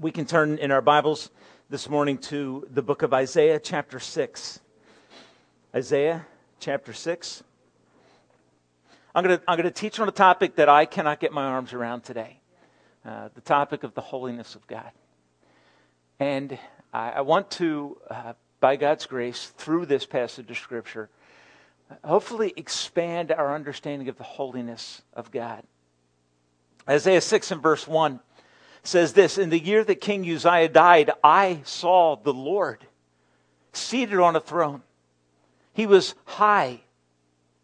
We can turn in our Bibles this morning to the book of Isaiah, chapter 6. Isaiah, chapter 6. I'm going to, I'm to teach on a topic that I cannot get my arms around today uh, the topic of the holiness of God. And I, I want to, uh, by God's grace, through this passage of Scripture, hopefully expand our understanding of the holiness of God. Isaiah 6 and verse 1 says this In the year that King Uzziah died, I saw the Lord seated on a throne. He was high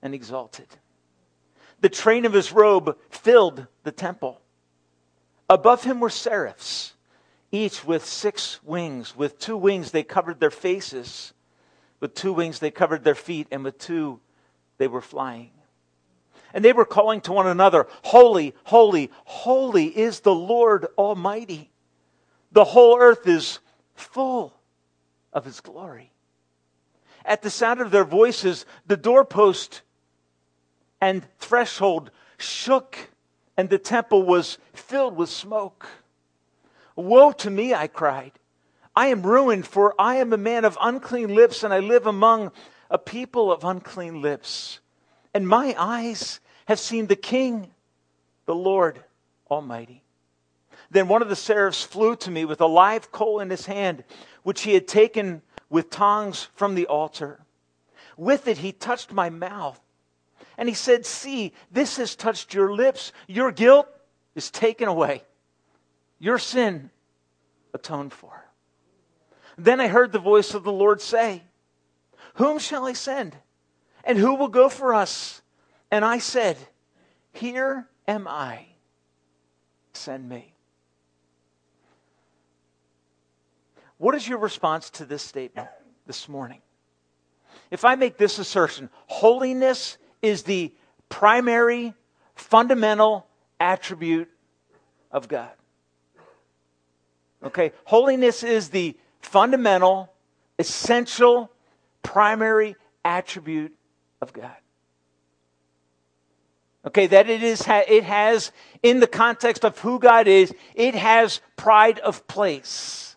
and exalted. The train of his robe filled the temple. Above him were seraphs, each with six wings. With two wings they covered their faces, with two wings they covered their feet, and with two they were flying. And they were calling to one another, Holy, holy, holy is the Lord Almighty. The whole earth is full of his glory. At the sound of their voices, the doorpost and threshold shook, and the temple was filled with smoke. Woe to me, I cried. I am ruined, for I am a man of unclean lips, and I live among a people of unclean lips. And my eyes have seen the King, the Lord Almighty. Then one of the seraphs flew to me with a live coal in his hand, which he had taken with tongs from the altar. With it, he touched my mouth. And he said, See, this has touched your lips. Your guilt is taken away, your sin atoned for. Then I heard the voice of the Lord say, Whom shall I send? And who will go for us? And I said, Here am I. Send me. What is your response to this statement this morning? If I make this assertion, holiness is the primary, fundamental attribute of God. Okay? Holiness is the fundamental, essential, primary attribute of God. Okay, that it is, it has, in the context of who God is, it has pride of place.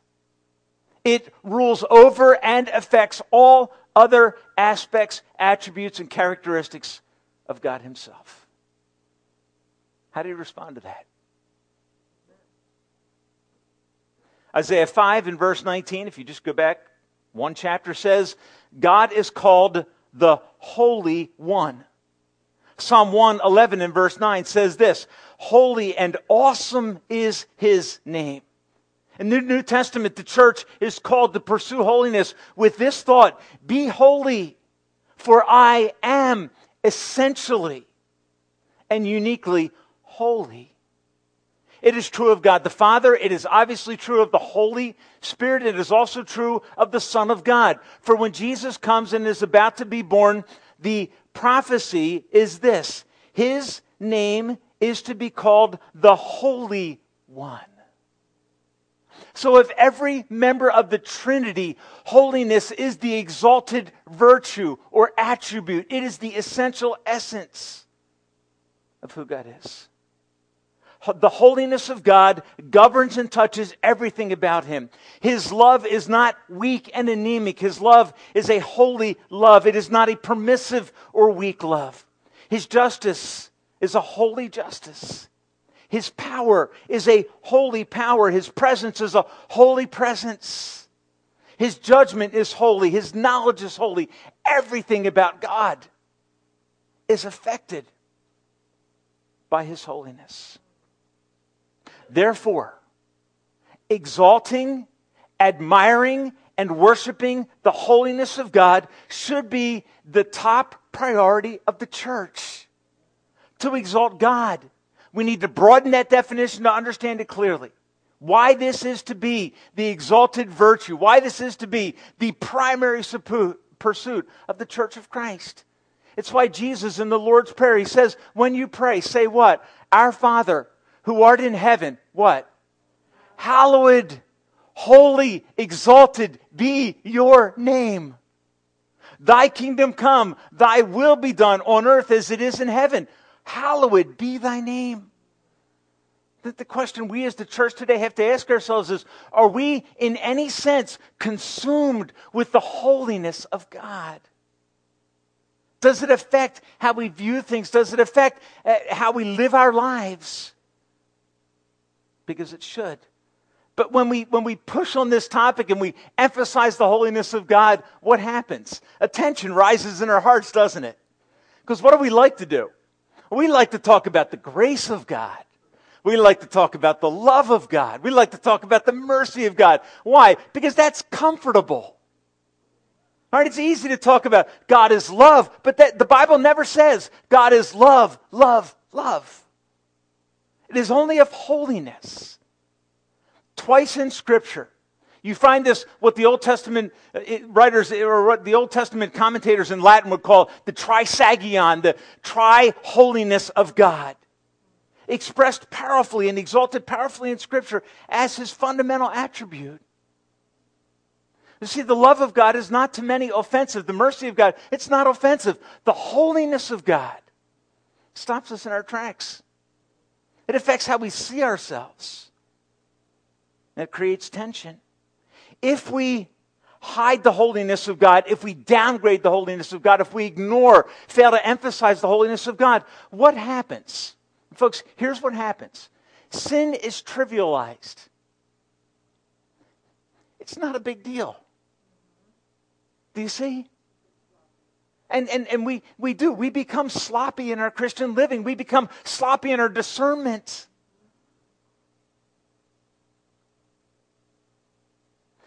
It rules over and affects all other aspects, attributes, and characteristics of God Himself. How do you respond to that? Isaiah 5 and verse 19, if you just go back one chapter, says, God is called the Holy One. Psalm 111 and verse 9 says this Holy and awesome is his name. In the New Testament, the church is called to pursue holiness with this thought Be holy, for I am essentially and uniquely holy. It is true of God the Father. It is obviously true of the Holy Spirit. It is also true of the Son of God. For when Jesus comes and is about to be born, the prophecy is this His name is to be called the Holy One. So, if every member of the Trinity, holiness is the exalted virtue or attribute, it is the essential essence of who God is the holiness of God governs and touches everything about him. His love is not weak and anemic. His love is a holy love. It is not a permissive or weak love. His justice is a holy justice. His power is a holy power. His presence is a holy presence. His judgment is holy. His knowledge is holy. Everything about God is affected by His holiness. Therefore, exalting, admiring, and worshiping the holiness of God should be the top priority of the church. To exalt God, we need to broaden that definition to understand it clearly. Why this is to be the exalted virtue, why this is to be the primary pursuit of the church of Christ. It's why Jesus in the Lord's Prayer, he says, when you pray, say what? Our Father who art in heaven, what? Hallowed, holy, exalted be your name. Thy kingdom come, thy will be done on earth as it is in heaven. Hallowed be thy name. That the question we as the church today have to ask ourselves is are we in any sense consumed with the holiness of God? Does it affect how we view things? Does it affect uh, how we live our lives? Because it should. But when we, when we push on this topic and we emphasize the holiness of God, what happens? Attention rises in our hearts, doesn't it? Because what do we like to do? We like to talk about the grace of God. We like to talk about the love of God. We like to talk about the mercy of God. Why? Because that's comfortable. All right, it's easy to talk about God is love, but that, the Bible never says God is love, love, love. It is only of holiness. Twice in Scripture, you find this, what the Old Testament uh, writers or what the Old Testament commentators in Latin would call the trisagion, the tri holiness of God expressed powerfully and exalted powerfully in Scripture as his fundamental attribute. You see, the love of God is not to many offensive. The mercy of God, it's not offensive. The holiness of God stops us in our tracks. It affects how we see ourselves. It creates tension. If we hide the holiness of God, if we downgrade the holiness of God, if we ignore, fail to emphasize the holiness of God, what happens? Folks, here's what happens sin is trivialized. It's not a big deal. Do you see? And, and, and we, we do. We become sloppy in our Christian living. We become sloppy in our discernment.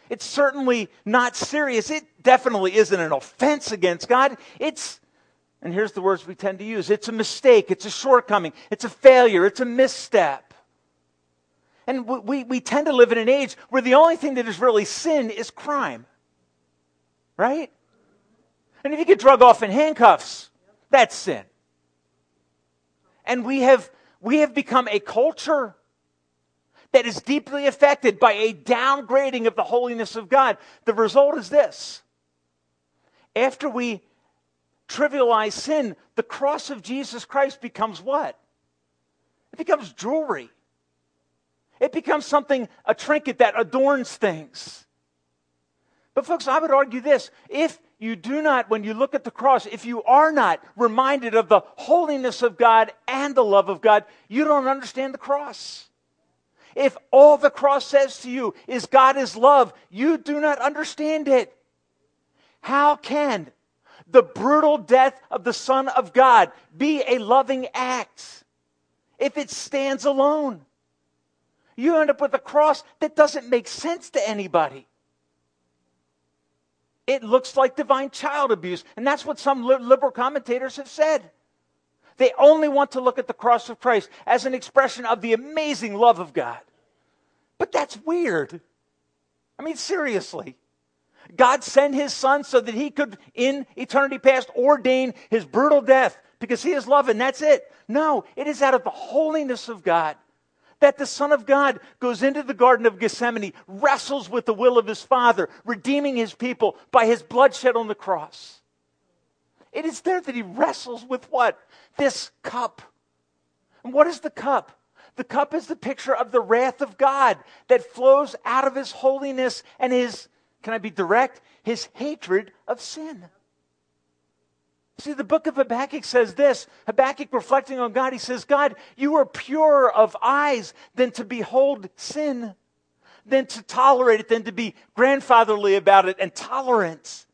It's certainly not serious. It definitely isn't an offense against God. It's and here's the words we tend to use it's a mistake, it's a shortcoming, it's a failure, it's a misstep. And we, we tend to live in an age where the only thing that is really sin is crime. Right? And if you get drug off in handcuffs, that's sin. And we have, we have become a culture that is deeply affected by a downgrading of the holiness of God. The result is this. After we trivialize sin, the cross of Jesus Christ becomes what? It becomes jewelry. It becomes something, a trinket that adorns things. But, folks, I would argue this if you do not, when you look at the cross, if you are not reminded of the holiness of God and the love of God, you don't understand the cross. If all the cross says to you is God is love, you do not understand it. How can the brutal death of the Son of God be a loving act if it stands alone? You end up with a cross that doesn't make sense to anybody. It looks like divine child abuse. And that's what some liberal commentators have said. They only want to look at the cross of Christ as an expression of the amazing love of God. But that's weird. I mean, seriously. God sent his son so that he could, in eternity past, ordain his brutal death because he is love and that's it. No, it is out of the holiness of God that the Son of God goes into the Garden of Gethsemane, wrestles with the will of his Father, redeeming his people by his bloodshed on the cross. It is there that he wrestles with what? This cup. And what is the cup? The cup is the picture of the wrath of God that flows out of his holiness and his can I be direct? His hatred of sin. See, the book of Habakkuk says this Habakkuk reflecting on God, he says, God, you are purer of eyes than to behold sin, than to tolerate it, than to be grandfatherly about it and tolerant.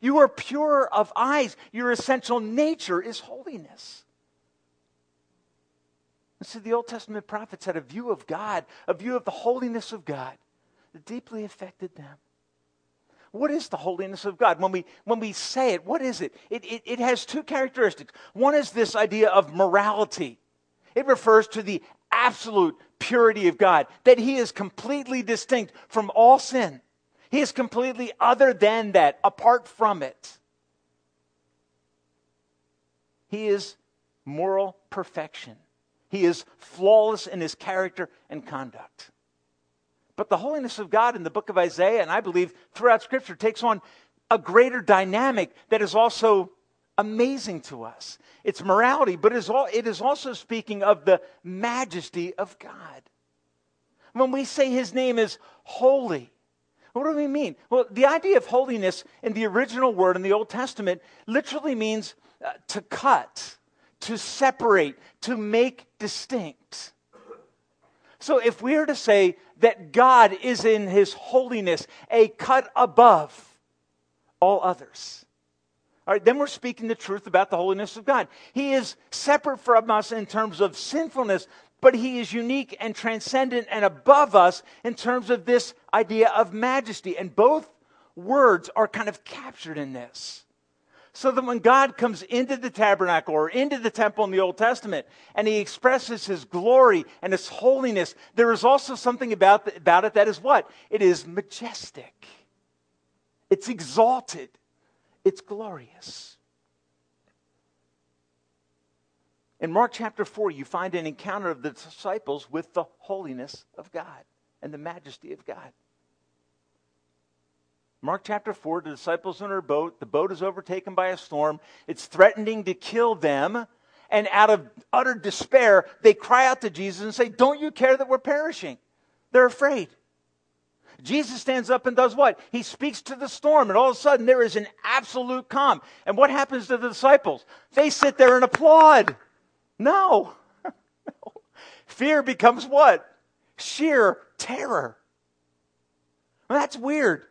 You are pure of eyes. Your essential nature is holiness. And see, the Old Testament prophets had a view of God, a view of the holiness of God that deeply affected them. What is the holiness of God? When we, when we say it, what is it? It, it? it has two characteristics. One is this idea of morality, it refers to the absolute purity of God, that He is completely distinct from all sin. He is completely other than that, apart from it. He is moral perfection. He is flawless in his character and conduct. But the holiness of God in the book of Isaiah, and I believe throughout Scripture, takes on a greater dynamic that is also amazing to us. It's morality, but it is also speaking of the majesty of God. When we say his name is holy, what do we mean? Well, the idea of holiness in the original word in the Old Testament literally means uh, to cut, to separate, to make distinct. So if we are to say that God is in his holiness a cut above all others, all right, then we're speaking the truth about the holiness of God. He is separate from us in terms of sinfulness, but he is unique and transcendent and above us in terms of this idea of majesty. And both words are kind of captured in this. So that when God comes into the tabernacle or into the temple in the Old Testament and he expresses his glory and his holiness, there is also something about, the, about it that is what? It is majestic, it's exalted, it's glorious. In Mark chapter 4, you find an encounter of the disciples with the holiness of God and the majesty of God. Mark chapter 4, the disciples in their boat, the boat is overtaken by a storm. It's threatening to kill them. And out of utter despair, they cry out to Jesus and say, Don't you care that we're perishing? They're afraid. Jesus stands up and does what? He speaks to the storm, and all of a sudden there is an absolute calm. And what happens to the disciples? They sit there and applaud. No. Fear becomes what? Sheer terror. Well, that's weird.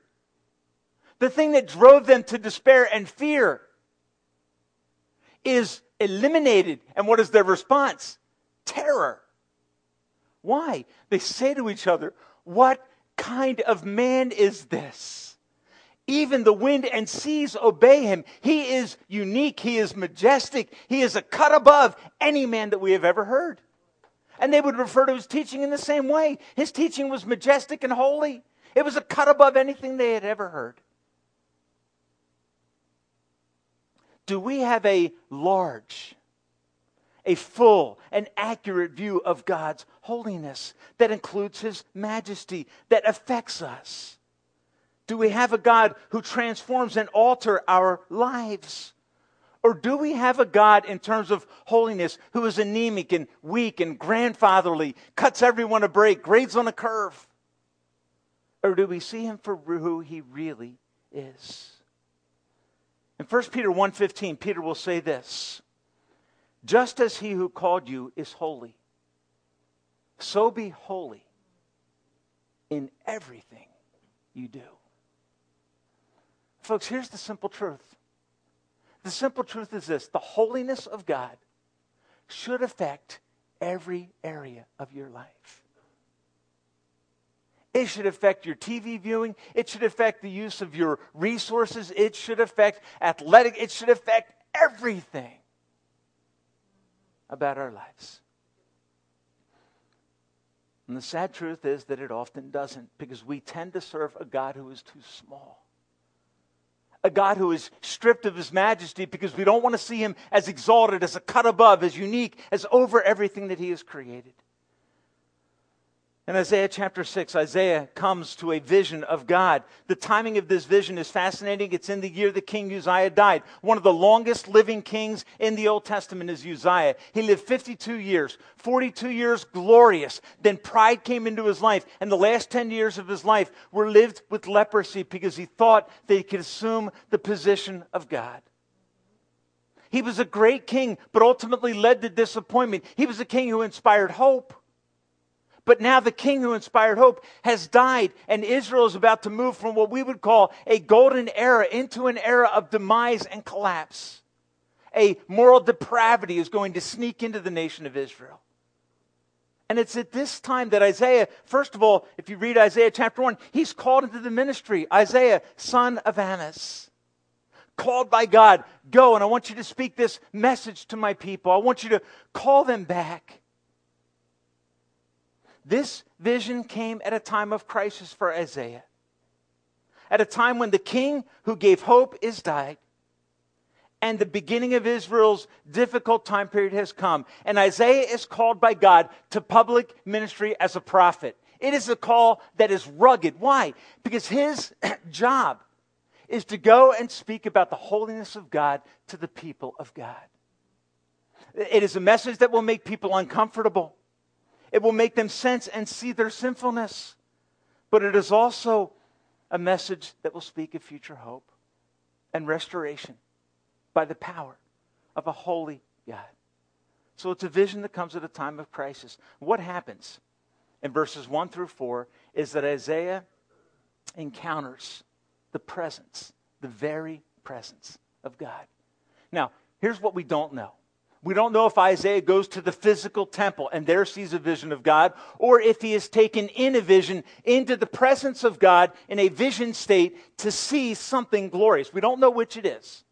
The thing that drove them to despair and fear is eliminated. And what is their response? Terror. Why? They say to each other, What kind of man is this? Even the wind and seas obey him. He is unique. He is majestic. He is a cut above any man that we have ever heard. And they would refer to his teaching in the same way. His teaching was majestic and holy. It was a cut above anything they had ever heard. Do we have a large, a full, and accurate view of God's holiness that includes his majesty, that affects us? Do we have a God who transforms and alter our lives? Or do we have a God in terms of holiness who is anemic and weak and grandfatherly, cuts everyone a break, grades on a curve? Or do we see him for who he really is? In 1 Peter 1:15, Peter will say this: Just as he who called you is holy, so be holy in everything you do. Folks, here's the simple truth. The simple truth is this the holiness of God should affect every area of your life. It should affect your TV viewing. It should affect the use of your resources. It should affect athletic. It should affect everything about our lives. And the sad truth is that it often doesn't because we tend to serve a God who is too small a God who is stripped of his majesty because we don't want to see him as exalted, as a cut above, as unique, as over everything that he has created. In Isaiah chapter 6, Isaiah comes to a vision of God. The timing of this vision is fascinating. It's in the year that King Uzziah died. One of the longest living kings in the Old Testament is Uzziah. He lived 52 years, 42 years glorious. Then pride came into his life, and the last 10 years of his life were lived with leprosy because he thought that he could assume the position of God. He was a great king, but ultimately led to disappointment. He was a king who inspired hope. But now the king who inspired hope has died, and Israel is about to move from what we would call a golden era into an era of demise and collapse. A moral depravity is going to sneak into the nation of Israel. And it's at this time that Isaiah, first of all, if you read Isaiah chapter 1, he's called into the ministry. Isaiah, son of Amos, called by God, go and I want you to speak this message to my people. I want you to call them back. This vision came at a time of crisis for Isaiah. At a time when the king who gave hope is died, and the beginning of Israel's difficult time period has come. And Isaiah is called by God to public ministry as a prophet. It is a call that is rugged. Why? Because his job is to go and speak about the holiness of God to the people of God. It is a message that will make people uncomfortable. It will make them sense and see their sinfulness. But it is also a message that will speak of future hope and restoration by the power of a holy God. So it's a vision that comes at a time of crisis. What happens in verses 1 through 4 is that Isaiah encounters the presence, the very presence of God. Now, here's what we don't know. We don't know if Isaiah goes to the physical temple and there sees a vision of God, or if he is taken in a vision into the presence of God in a vision state to see something glorious. We don't know which it is.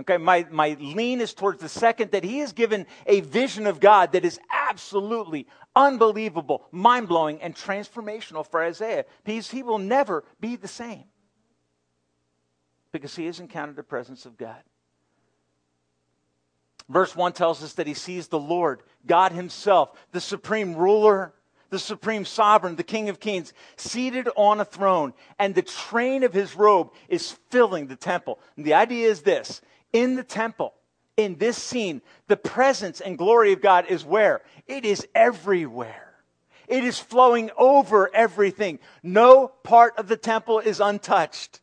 Okay, my, my lean is towards the second that he is given a vision of God that is absolutely unbelievable, mind blowing, and transformational for Isaiah. Because he will never be the same. Because he has encountered the presence of God. Verse 1 tells us that he sees the Lord, God Himself, the supreme ruler, the supreme sovereign, the King of Kings, seated on a throne, and the train of his robe is filling the temple. And the idea is this in the temple, in this scene, the presence and glory of God is where? It is everywhere. It is flowing over everything. No part of the temple is untouched.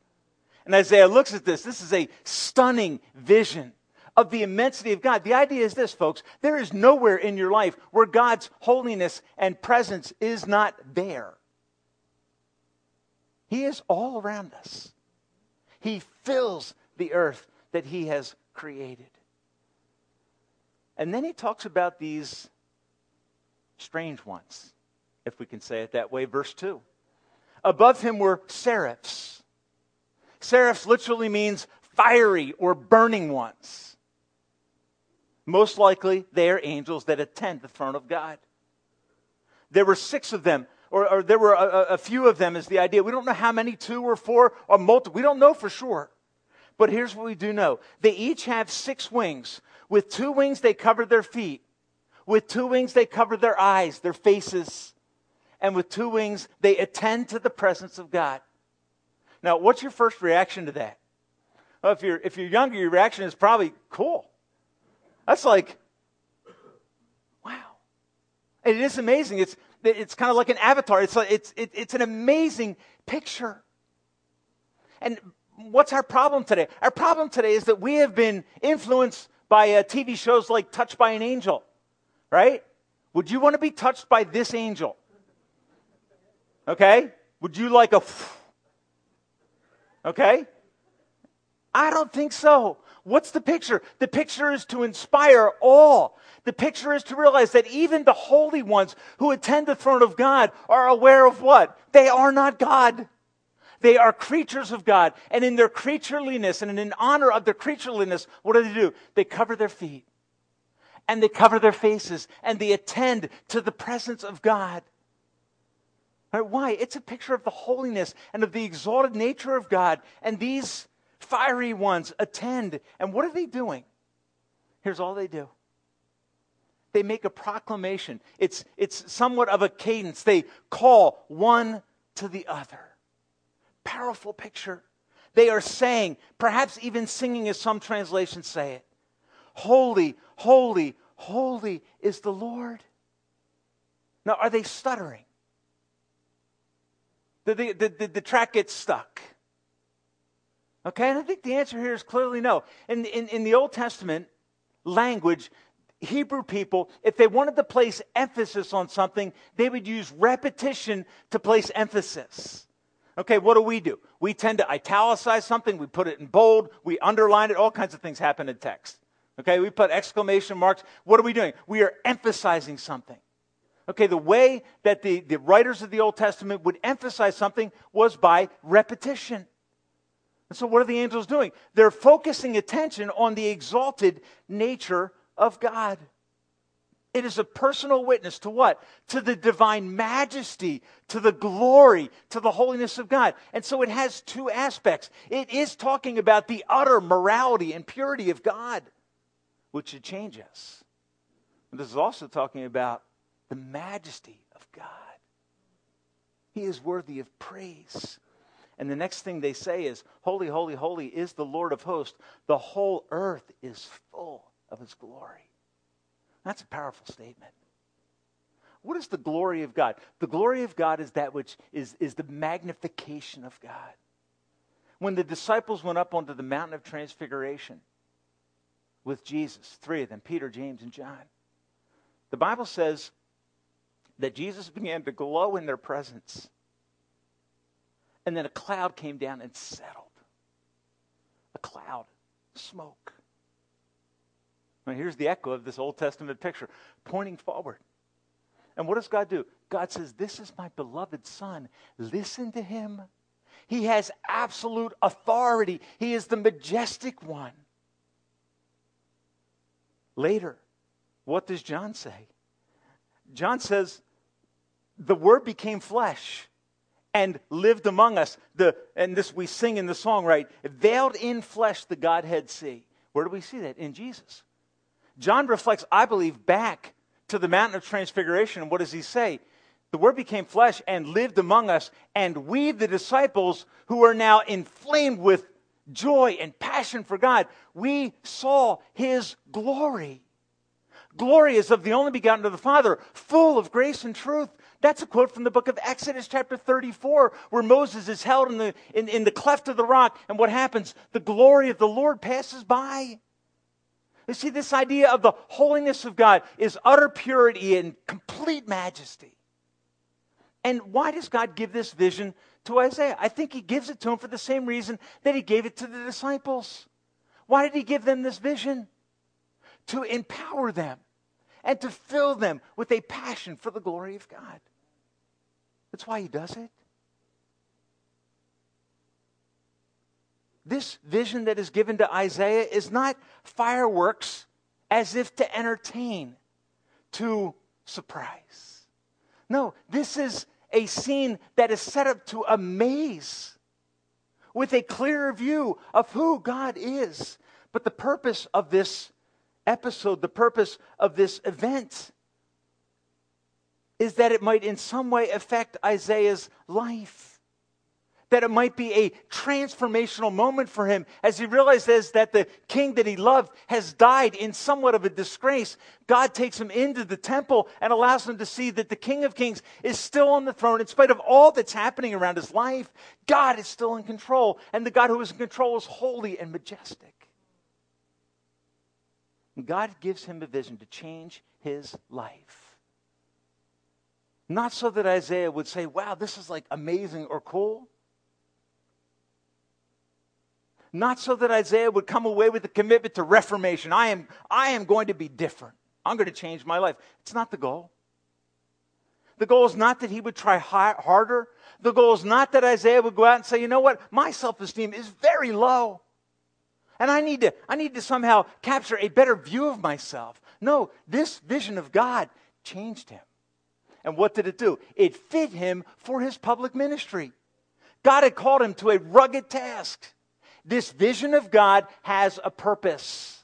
And Isaiah looks at this. This is a stunning vision of the immensity of God. The idea is this, folks there is nowhere in your life where God's holiness and presence is not there. He is all around us, He fills the earth that He has created. And then He talks about these strange ones, if we can say it that way. Verse 2. Above him were seraphs. Seraphs literally means fiery or burning ones. Most likely, they are angels that attend the throne of God. There were six of them, or, or there were a, a, few of them, is the idea. We don't know how many, two or four or multiple. We don't know for sure. But here's what we do know they each have six wings. With two wings, they cover their feet. With two wings, they cover their eyes, their faces. And with two wings, they attend to the presence of God. Now, what's your first reaction to that? Well, if you're, if you're younger, your reaction is probably cool. That's like, wow. And it is amazing. It's, it's kind of like an avatar. It's, like, it's, it, it's an amazing picture. And what's our problem today? Our problem today is that we have been influenced by uh, TV shows like Touched by an Angel, right? Would you want to be touched by this angel? Okay? Would you like a. Okay? I don't think so. What's the picture? The picture is to inspire awe. The picture is to realize that even the holy ones who attend the throne of God are aware of what? They are not God. They are creatures of God. And in their creatureliness and in honor of their creatureliness, what do they do? They cover their feet and they cover their faces and they attend to the presence of God. Right? Why? It's a picture of the holiness and of the exalted nature of God. And these fiery ones attend. And what are they doing? Here's all they do they make a proclamation. It's, it's somewhat of a cadence. They call one to the other. Powerful picture. They are saying, perhaps even singing as some translations say it Holy, holy, holy is the Lord. Now, are they stuttering? Did the, the, the track get stuck? Okay, and I think the answer here is clearly no. In, in, in the Old Testament language, Hebrew people, if they wanted to place emphasis on something, they would use repetition to place emphasis. Okay, what do we do? We tend to italicize something, we put it in bold, we underline it, all kinds of things happen in text. Okay, we put exclamation marks. What are we doing? We are emphasizing something. Okay, the way that the, the writers of the Old Testament would emphasize something was by repetition. And so, what are the angels doing? They're focusing attention on the exalted nature of God. It is a personal witness to what? To the divine majesty, to the glory, to the holiness of God. And so it has two aspects. It is talking about the utter morality and purity of God, which should change us. And this is also talking about the majesty of God. He is worthy of praise. And the next thing they say is, Holy, holy, holy is the Lord of hosts. The whole earth is full of his glory. That's a powerful statement. What is the glory of God? The glory of God is that which is, is the magnification of God. When the disciples went up onto the mountain of transfiguration with Jesus, three of them, Peter, James, and John, the Bible says that Jesus began to glow in their presence. And then a cloud came down and settled. A cloud, smoke. Now, here's the echo of this Old Testament picture pointing forward. And what does God do? God says, This is my beloved Son. Listen to him. He has absolute authority, he is the majestic one. Later, what does John say? John says, The Word became flesh and lived among us. The, and this we sing in the song, right? Veiled in flesh the Godhead see. Where do we see that? In Jesus. John reflects, I believe, back to the mountain of transfiguration. And what does he say? The Word became flesh and lived among us, and we, the disciples, who are now inflamed with joy and passion for God, we saw his glory. Glory is of the only begotten of the Father, full of grace and truth. That's a quote from the book of Exodus, chapter 34, where Moses is held in the, in, in the cleft of the rock. And what happens? The glory of the Lord passes by. You see, this idea of the holiness of God is utter purity and complete majesty. And why does God give this vision to Isaiah? I think he gives it to him for the same reason that he gave it to the disciples. Why did he give them this vision? To empower them and to fill them with a passion for the glory of God. That's why he does it. This vision that is given to Isaiah is not fireworks as if to entertain, to surprise. No, this is a scene that is set up to amaze with a clearer view of who God is. But the purpose of this episode, the purpose of this event, is that it might in some way affect Isaiah's life. That it might be a transformational moment for him as he realizes that the king that he loved has died in somewhat of a disgrace. God takes him into the temple and allows him to see that the King of Kings is still on the throne in spite of all that's happening around his life. God is still in control, and the God who is in control is holy and majestic. God gives him a vision to change his life. Not so that Isaiah would say, wow, this is like amazing or cool. Not so that Isaiah would come away with a commitment to reformation. I am, I am going to be different. I'm going to change my life. It's not the goal. The goal is not that he would try harder. The goal is not that Isaiah would go out and say, you know what, my self esteem is very low. And I need to, I need to somehow capture a better view of myself. No, this vision of God changed him. And what did it do? It fit him for his public ministry. God had called him to a rugged task. This vision of God has a purpose.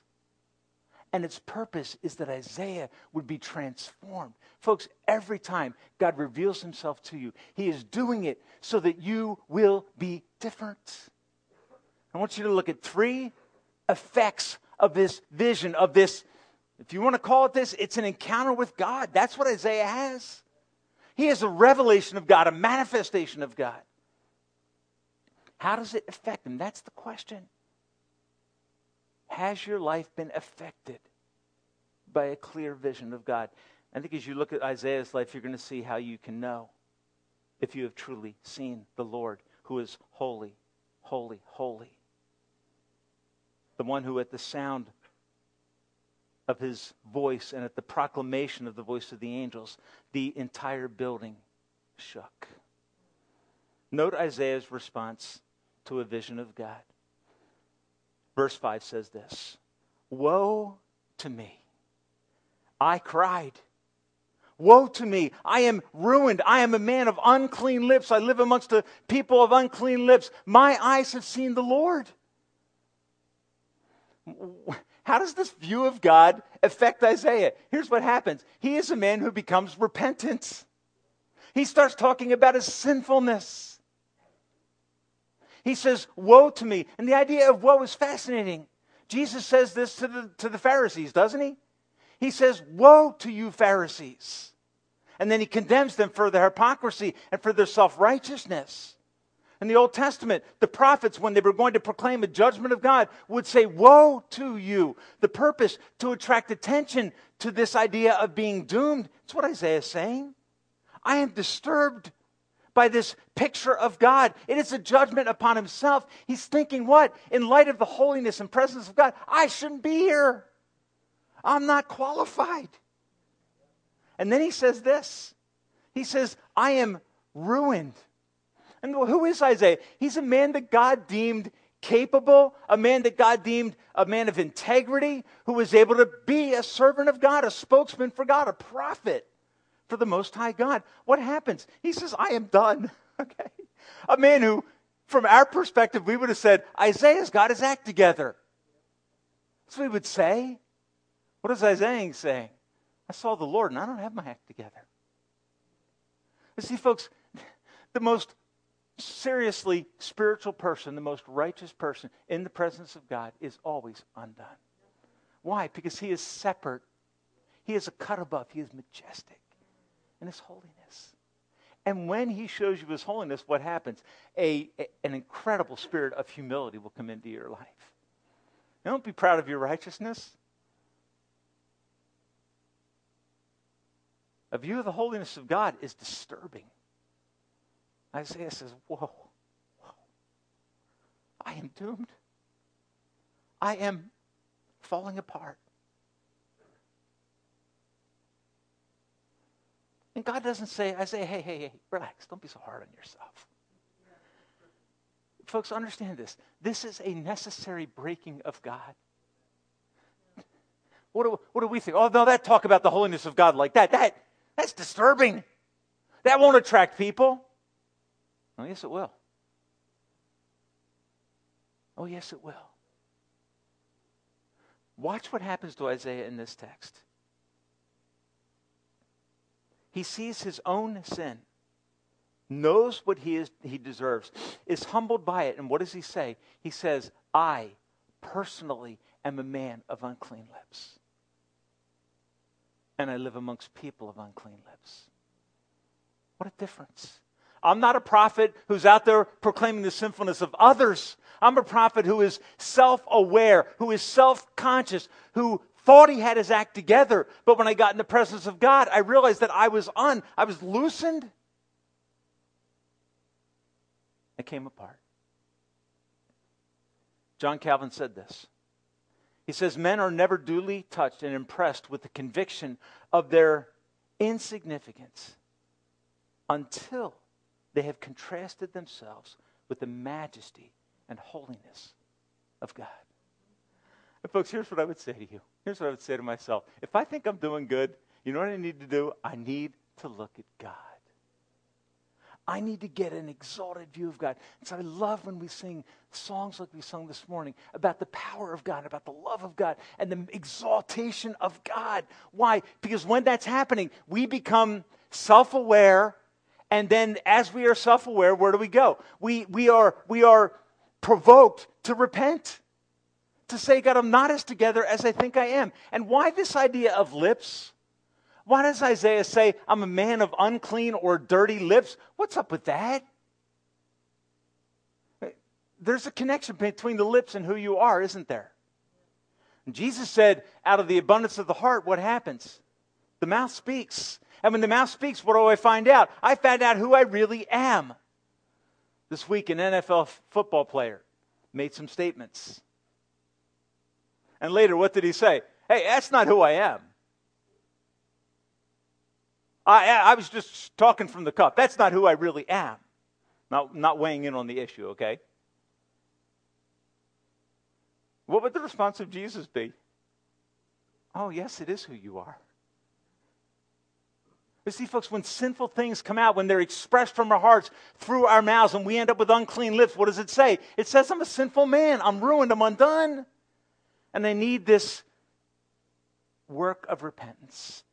And its purpose is that Isaiah would be transformed. Folks, every time God reveals himself to you, he is doing it so that you will be different. I want you to look at three effects of this vision, of this, if you want to call it this, it's an encounter with God. That's what Isaiah has. He is a revelation of God, a manifestation of God. How does it affect him? That's the question. Has your life been affected by a clear vision of God? I think as you look at Isaiah's life, you're going to see how you can know if you have truly seen the Lord who is holy, holy, holy the one who, at the sound of his voice and at the proclamation of the voice of the angels, the entire building shook. Note Isaiah's response to a vision of God. Verse 5 says this Woe to me! I cried. Woe to me! I am ruined. I am a man of unclean lips. I live amongst a people of unclean lips. My eyes have seen the Lord. How does this view of God affect Isaiah? Here's what happens he is a man who becomes repentant. He starts talking about his sinfulness. He says, Woe to me. And the idea of woe is fascinating. Jesus says this to the, to the Pharisees, doesn't he? He says, Woe to you, Pharisees. And then he condemns them for their hypocrisy and for their self righteousness. In the Old Testament, the prophets, when they were going to proclaim a judgment of God, would say, Woe to you. The purpose to attract attention to this idea of being doomed. It's what Isaiah is saying. I am disturbed by this picture of God. It is a judgment upon himself. He's thinking, what? In light of the holiness and presence of God, I shouldn't be here. I'm not qualified. And then he says this He says, I am ruined. And who is Isaiah? He's a man that God deemed capable, a man that God deemed a man of integrity, who was able to be a servant of God, a spokesman for God, a prophet for the Most High God. What happens? He says, I am done. Okay? A man who, from our perspective, we would have said, Isaiah's got his act together. That's what we would say. What is Isaiah saying? I saw the Lord and I don't have my act together. You see, folks, the most seriously spiritual person, the most righteous person in the presence of God is always undone. Why? Because he is separate. He is a cut above. He is majestic in his holiness. And when he shows you his holiness, what happens? A, a, an incredible spirit of humility will come into your life. don't be proud of your righteousness. A view of the holiness of God is disturbing. Isaiah says, Whoa, whoa, I am doomed. I am falling apart. And God doesn't say, I say, hey, hey, hey, relax, don't be so hard on yourself. Folks, understand this. This is a necessary breaking of God. What do, what do we think? Oh, no, that talk about the holiness of God like that, that that's disturbing. That won't attract people. Oh, yes, it will. Oh, yes, it will. Watch what happens to Isaiah in this text. He sees his own sin, knows what he, is, he deserves, is humbled by it. And what does he say? He says, I personally am a man of unclean lips. And I live amongst people of unclean lips. What a difference. I'm not a prophet who's out there proclaiming the sinfulness of others. I'm a prophet who is self aware, who is self conscious, who thought he had his act together. But when I got in the presence of God, I realized that I was un, I was loosened. I came apart. John Calvin said this. He says, Men are never duly touched and impressed with the conviction of their insignificance until they have contrasted themselves with the majesty and holiness of God. And folks, here's what I would say to you. Here's what I would say to myself. If I think I'm doing good, you know what I need to do? I need to look at God. I need to get an exalted view of God. And so I love when we sing songs like we sung this morning about the power of God, about the love of God, and the exaltation of God. Why? Because when that's happening, we become self aware and then as we are self-aware, where do we go? We, we, are, we are provoked to repent. To say, God, I'm not as together as I think I am. And why this idea of lips? Why does Isaiah say, I'm a man of unclean or dirty lips? What's up with that? There's a connection between the lips and who you are, isn't there? And Jesus said, out of the abundance of the heart, what happens? The mouth speaks. And when the mouth speaks, what do I find out? I find out who I really am. This week, an NFL football player made some statements. And later, what did he say? Hey, that's not who I am. I, I was just talking from the cup. That's not who I really am. Not, not weighing in on the issue, okay? What would the response of Jesus be? Oh, yes, it is who you are. But see, folks, when sinful things come out, when they're expressed from our hearts through our mouths, and we end up with unclean lips, what does it say? It says, I'm a sinful man. I'm ruined. I'm undone. And I need this work of repentance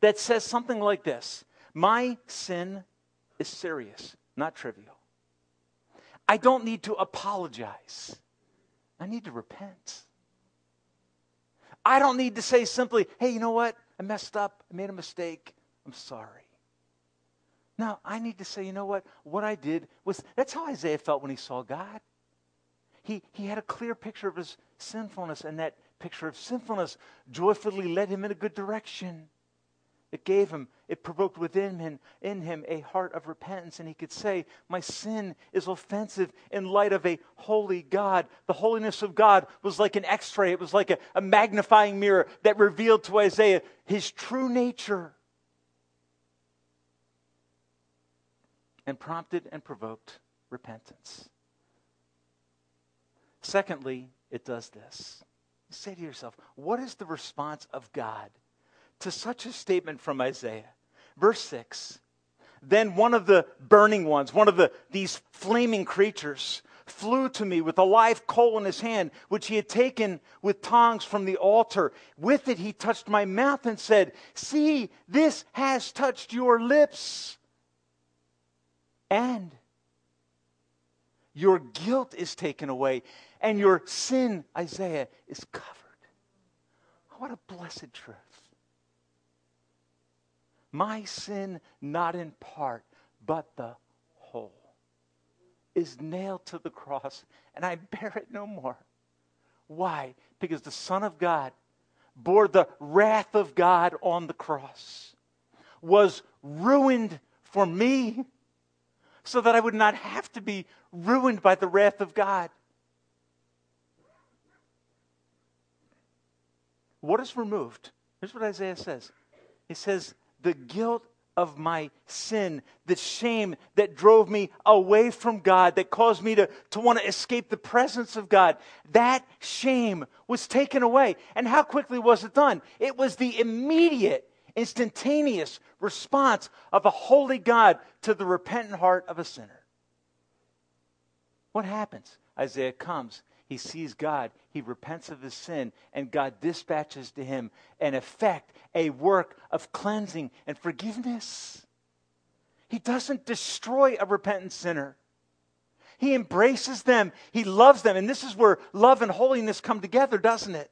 that says something like this My sin is serious, not trivial. I don't need to apologize. I need to repent. I don't need to say simply, hey, you know what? I messed up. I made a mistake. I'm sorry. Now, I need to say, you know what? What I did was, that's how Isaiah felt when he saw God. He, he had a clear picture of his sinfulness, and that picture of sinfulness joyfully led him in a good direction. It gave him, it provoked within him, in him a heart of repentance, and he could say, My sin is offensive in light of a holy God. The holiness of God was like an x ray, it was like a, a magnifying mirror that revealed to Isaiah his true nature. And prompted and provoked repentance. Secondly, it does this. You say to yourself, what is the response of God to such a statement from Isaiah? Verse 6 Then one of the burning ones, one of the, these flaming creatures, flew to me with a live coal in his hand, which he had taken with tongs from the altar. With it, he touched my mouth and said, See, this has touched your lips and your guilt is taken away, and your sin, Isaiah, is covered. What a blessed truth. My sin, not in part, but the whole, is nailed to the cross, and I bear it no more. Why? Because the Son of God bore the wrath of God on the cross, was ruined for me so that I would not have to be ruined by the wrath of God. What is removed? Here's what Isaiah says He says, The guilt of my sin, the shame that drove me away from God, that caused me to, to want to escape the presence of God, that shame was taken away. And how quickly was it done? It was the immediate instantaneous response of a holy God to the repentant heart of a sinner. What happens? Isaiah comes. He sees God. He repents of his sin, and God dispatches to him an effect, a work of cleansing and forgiveness. He doesn't destroy a repentant sinner. He embraces them. He loves them. And this is where love and holiness come together, doesn't it?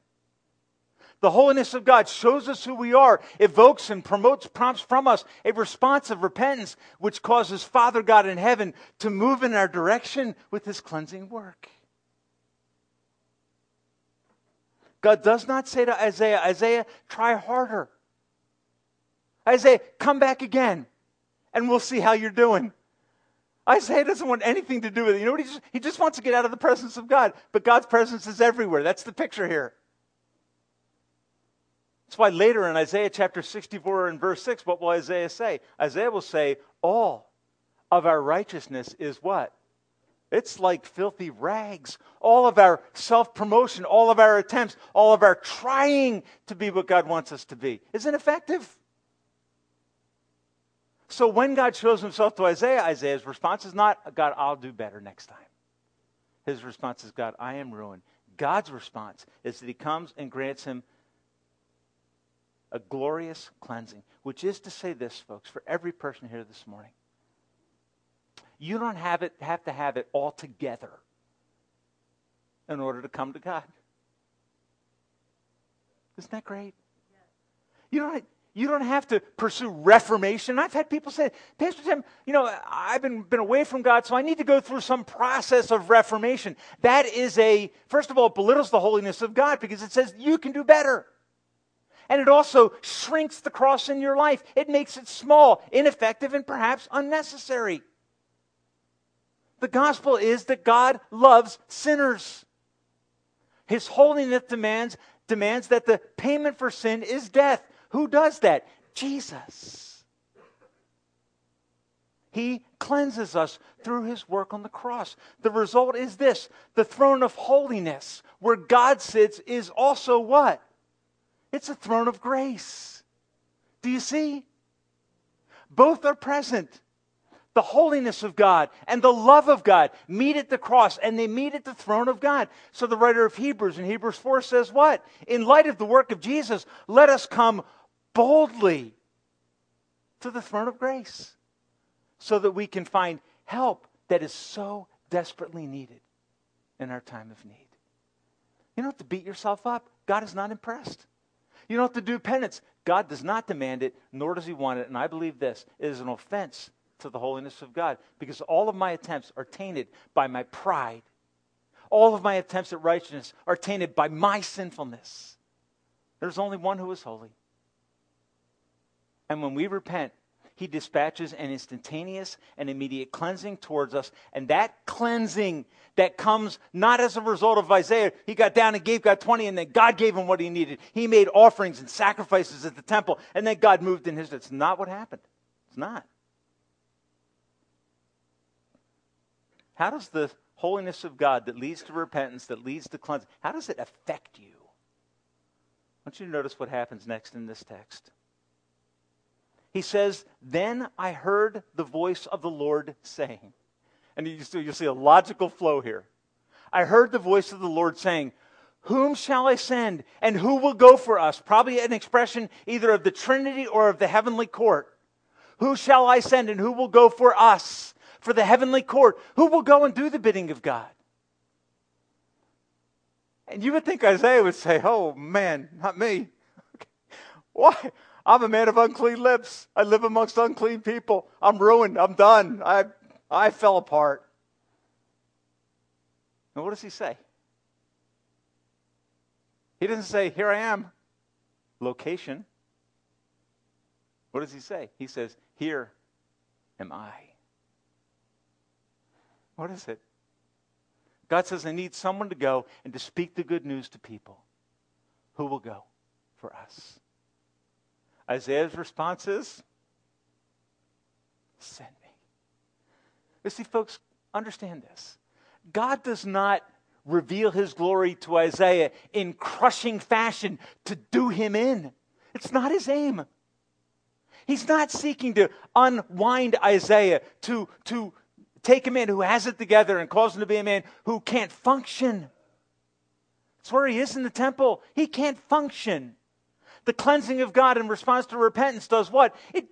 The holiness of God shows us who we are, evokes and promotes, prompts from us a response of repentance, which causes Father God in heaven to move in our direction with his cleansing work. God does not say to Isaiah, Isaiah, try harder. Isaiah, come back again and we'll see how you're doing. Isaiah doesn't want anything to do with it. You know what? He just, he just wants to get out of the presence of God. But God's presence is everywhere. That's the picture here. That's why later in Isaiah chapter 64 and verse 6, what will Isaiah say? Isaiah will say, All of our righteousness is what? It's like filthy rags. All of our self promotion, all of our attempts, all of our trying to be what God wants us to be isn't effective. So when God shows himself to Isaiah, Isaiah's response is not, God, I'll do better next time. His response is, God, I am ruined. God's response is that he comes and grants him a glorious cleansing, which is to say this, folks, for every person here this morning. You don't have, it, have to have it all together in order to come to God. Isn't that great? You don't, you don't have to pursue reformation. I've had people say, Pastor Tim, you know, I've been, been away from God, so I need to go through some process of reformation. That is a, first of all, it belittles the holiness of God because it says you can do better. And it also shrinks the cross in your life. It makes it small, ineffective, and perhaps unnecessary. The gospel is that God loves sinners. His holiness demands, demands that the payment for sin is death. Who does that? Jesus. He cleanses us through his work on the cross. The result is this the throne of holiness, where God sits, is also what? It's a throne of grace. Do you see? Both are present. The holiness of God and the love of God meet at the cross and they meet at the throne of God. So the writer of Hebrews in Hebrews 4 says, What? In light of the work of Jesus, let us come boldly to the throne of grace so that we can find help that is so desperately needed in our time of need. You don't have to beat yourself up. God is not impressed. You don't have to do penance. God does not demand it, nor does He want it. And I believe this it is an offense to the holiness of God because all of my attempts are tainted by my pride. All of my attempts at righteousness are tainted by my sinfulness. There's only one who is holy. And when we repent, he dispatches an instantaneous and immediate cleansing towards us. And that cleansing that comes not as a result of Isaiah, he got down and gave God 20, and then God gave him what he needed. He made offerings and sacrifices at the temple, and then God moved in his. It's not what happened. It's not. How does the holiness of God that leads to repentance, that leads to cleansing, how does it affect you? I want you to notice what happens next in this text. He says, Then I heard the voice of the Lord saying, and you see, you see a logical flow here. I heard the voice of the Lord saying, Whom shall I send, and who will go for us? Probably an expression either of the Trinity or of the heavenly court. Who shall I send, and who will go for us? For the heavenly court. Who will go and do the bidding of God? And you would think Isaiah would say, Oh man, not me. Why? I'm a man of unclean lips. I live amongst unclean people. I'm ruined. I'm done. I, I fell apart. And what does he say? He doesn't say, Here I am, location. What does he say? He says, Here am I. What is it? God says, I need someone to go and to speak the good news to people. Who will go for us? Isaiah's response is, Send me. You see, folks, understand this. God does not reveal his glory to Isaiah in crushing fashion to do him in. It's not his aim. He's not seeking to unwind Isaiah, to, to take a man who has it together and cause him to be a man who can't function. That's where he is in the temple. He can't function the cleansing of God in response to repentance does what? It,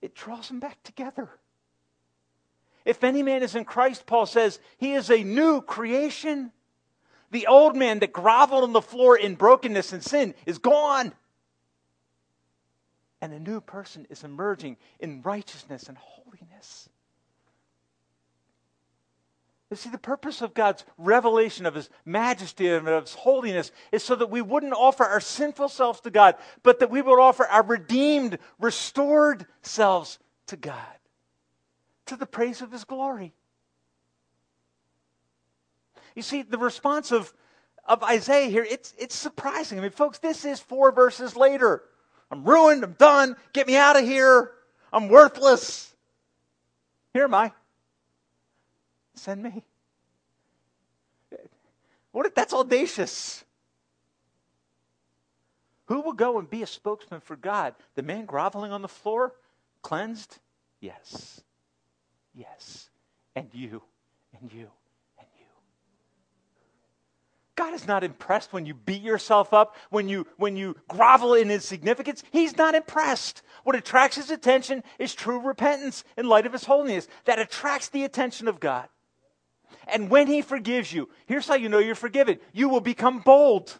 it draws them back together. If any man is in Christ, Paul says, he is a new creation. The old man that groveled on the floor in brokenness and sin is gone. And a new person is emerging in righteousness and holiness. You see, the purpose of God's revelation of His majesty and of His holiness is so that we wouldn't offer our sinful selves to God, but that we would offer our redeemed, restored selves to God, to the praise of His glory. You see, the response of, of Isaiah here, it's, it's surprising. I mean, folks, this is four verses later. I'm ruined. I'm done. Get me out of here. I'm worthless. Here am I. Send me. What if that's audacious? Who will go and be a spokesman for God? The man groveling on the floor, cleansed? Yes. Yes. And you, and you, and you. God is not impressed when you beat yourself up, when you when you grovel in insignificance. He's not impressed. What attracts his attention is true repentance in light of his holiness. That attracts the attention of God. And when He forgives you, here's how you know you're forgiven you will become bold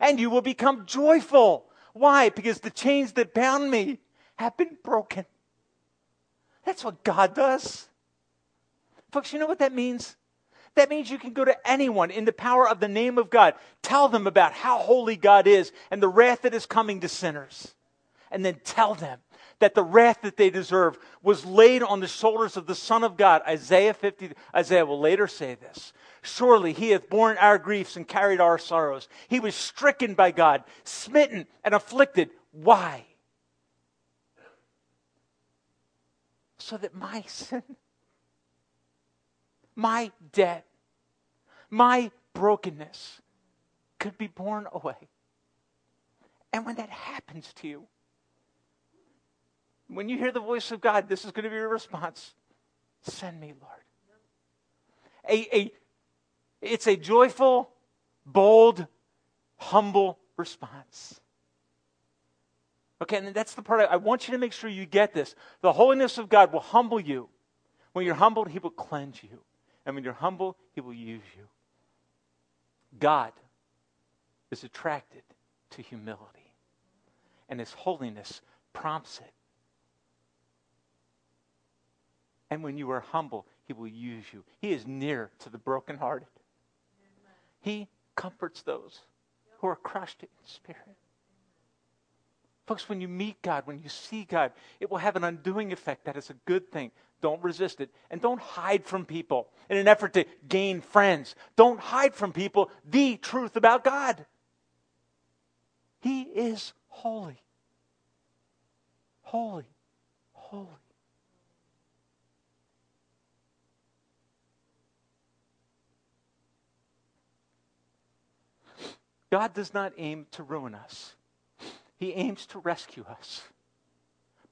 and you will become joyful. Why? Because the chains that bound me have been broken. That's what God does. Folks, you know what that means? That means you can go to anyone in the power of the name of God, tell them about how holy God is and the wrath that is coming to sinners, and then tell them that the wrath that they deserve was laid on the shoulders of the Son of God. Isaiah 50, Isaiah will later say this. Surely he hath borne our griefs and carried our sorrows. He was stricken by God, smitten and afflicted. Why? So that my sin, my debt, my brokenness could be borne away. And when that happens to you, when you hear the voice of God, this is going to be your response Send me, Lord. A, a, it's a joyful, bold, humble response. Okay, and that's the part I, I want you to make sure you get this. The holiness of God will humble you When you're humbled, He will cleanse you. And when you're humble, He will use you. God is attracted to humility, and His holiness prompts it. And when you are humble, He will use you. He is near to the brokenhearted. He comforts those who are crushed in spirit. Folks, when you meet God, when you see God, it will have an undoing effect. That is a good thing. Don't resist it. And don't hide from people in an effort to gain friends. Don't hide from people the truth about God. He is holy. Holy. Holy. God does not aim to ruin us. He aims to rescue us.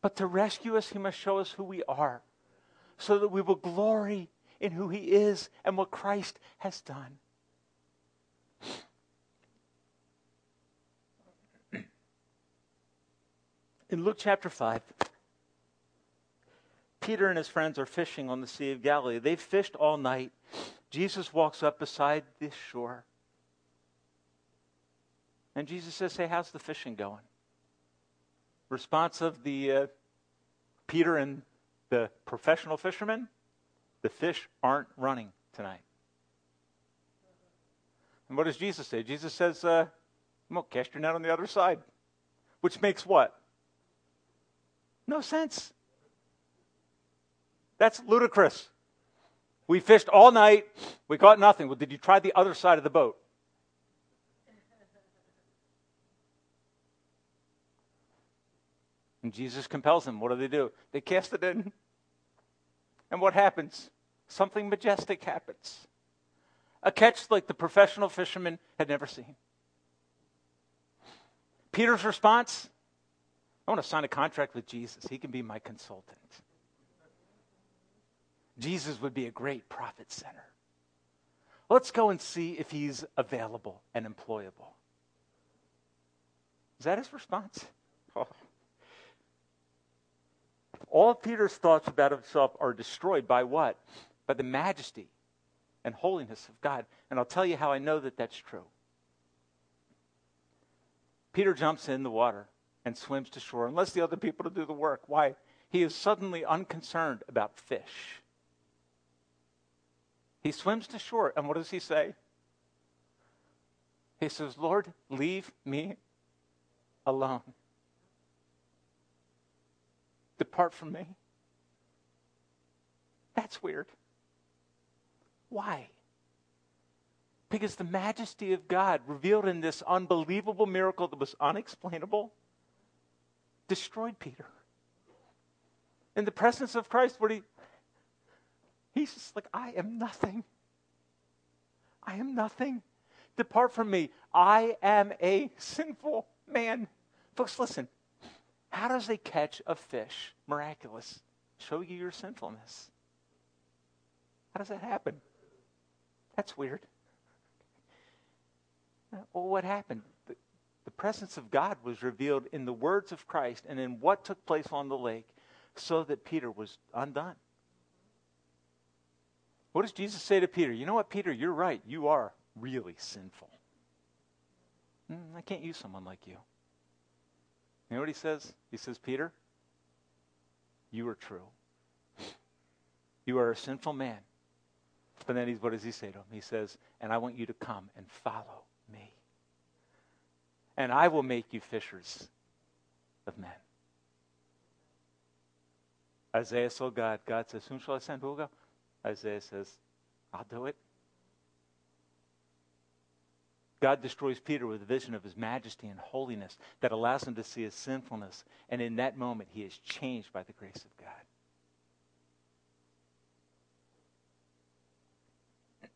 But to rescue us, He must show us who we are so that we will glory in who He is and what Christ has done. In Luke chapter 5, Peter and his friends are fishing on the Sea of Galilee. They've fished all night. Jesus walks up beside the shore. And Jesus says, Hey, how's the fishing going? response of the uh, Peter and the professional fishermen, the fish aren't running tonight. And what does Jesus say? Jesus says, uh, to cast your net on the other side. Which makes what? No sense. That's ludicrous. We fished all night. We caught nothing. Well, did you try the other side of the boat? And Jesus compels them. What do they do? They cast it in. And what happens? Something majestic happens. A catch like the professional fisherman had never seen. Peter's response I want to sign a contract with Jesus. He can be my consultant. Jesus would be a great profit center. Let's go and see if he's available and employable. Is that his response? Oh. All Peter's thoughts about himself are destroyed by what? By the majesty and holiness of God. And I'll tell you how I know that that's true. Peter jumps in the water and swims to shore and lets the other people to do the work. Why? He is suddenly unconcerned about fish. He swims to shore, and what does he say? He says, Lord, leave me alone. Depart from me. That's weird. Why? Because the majesty of God revealed in this unbelievable miracle that was unexplainable destroyed Peter. In the presence of Christ, what he he's just like, I am nothing. I am nothing. Depart from me. I am a sinful man. Folks, listen. How does a catch of fish, miraculous, show you your sinfulness? How does that happen? That's weird. Well, what happened? The, the presence of God was revealed in the words of Christ and in what took place on the lake so that Peter was undone. What does Jesus say to Peter? You know what, Peter? You're right. You are really sinful. Mm, I can't use someone like you. You know what he says? He says, Peter, you are true. You are a sinful man. But then he's, what does he say to him? He says, and I want you to come and follow me. And I will make you fishers of men. Isaiah saw God. God says, Whom shall I send? Who will go? Isaiah says, I'll do it. God destroys Peter with a vision of his majesty and holiness that allows him to see his sinfulness. And in that moment, he is changed by the grace of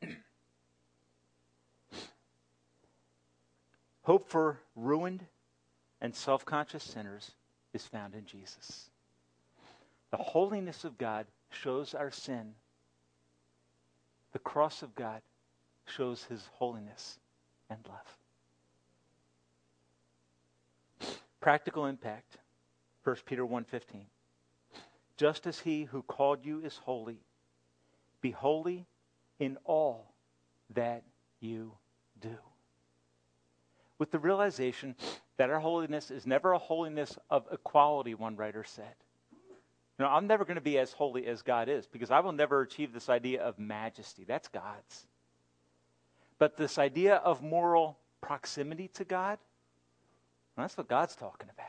God. Hope for ruined and self conscious sinners is found in Jesus. The holiness of God shows our sin, the cross of God shows his holiness and love. Practical impact. 1 Peter 1:15. Just as he who called you is holy, Be holy in all that you do. With the realization that our holiness is never a holiness of equality, one writer said. You know, I'm never going to be as holy as God is because I will never achieve this idea of majesty. That's God's. But this idea of moral proximity to God, well, that's what God's talking about.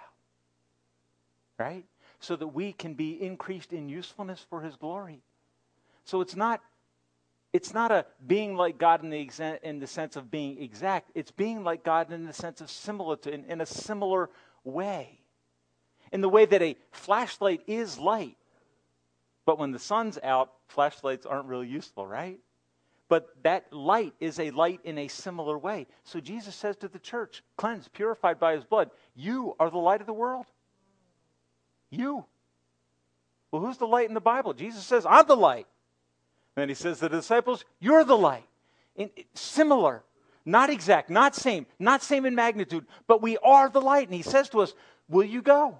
Right? So that we can be increased in usefulness for his glory. So it's not it's not a being like God in the, exa- in the sense of being exact. It's being like God in the sense of similar in, in a similar way. In the way that a flashlight is light. But when the sun's out, flashlights aren't really useful, right? But that light is a light in a similar way. So Jesus says to the church, cleansed, purified by his blood, you are the light of the world. You. Well, who's the light in the Bible? Jesus says, I'm the light. And then he says to the disciples, You're the light. In, similar, not exact, not same, not same in magnitude, but we are the light. And he says to us, Will you go?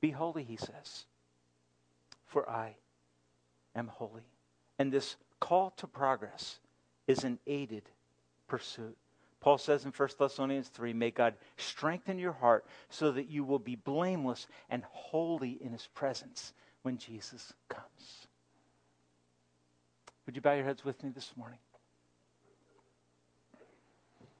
Be holy, he says, for I am holy. And this call to progress is an aided pursuit. Paul says in 1 Thessalonians 3 May God strengthen your heart so that you will be blameless and holy in his presence when Jesus comes. Would you bow your heads with me this morning?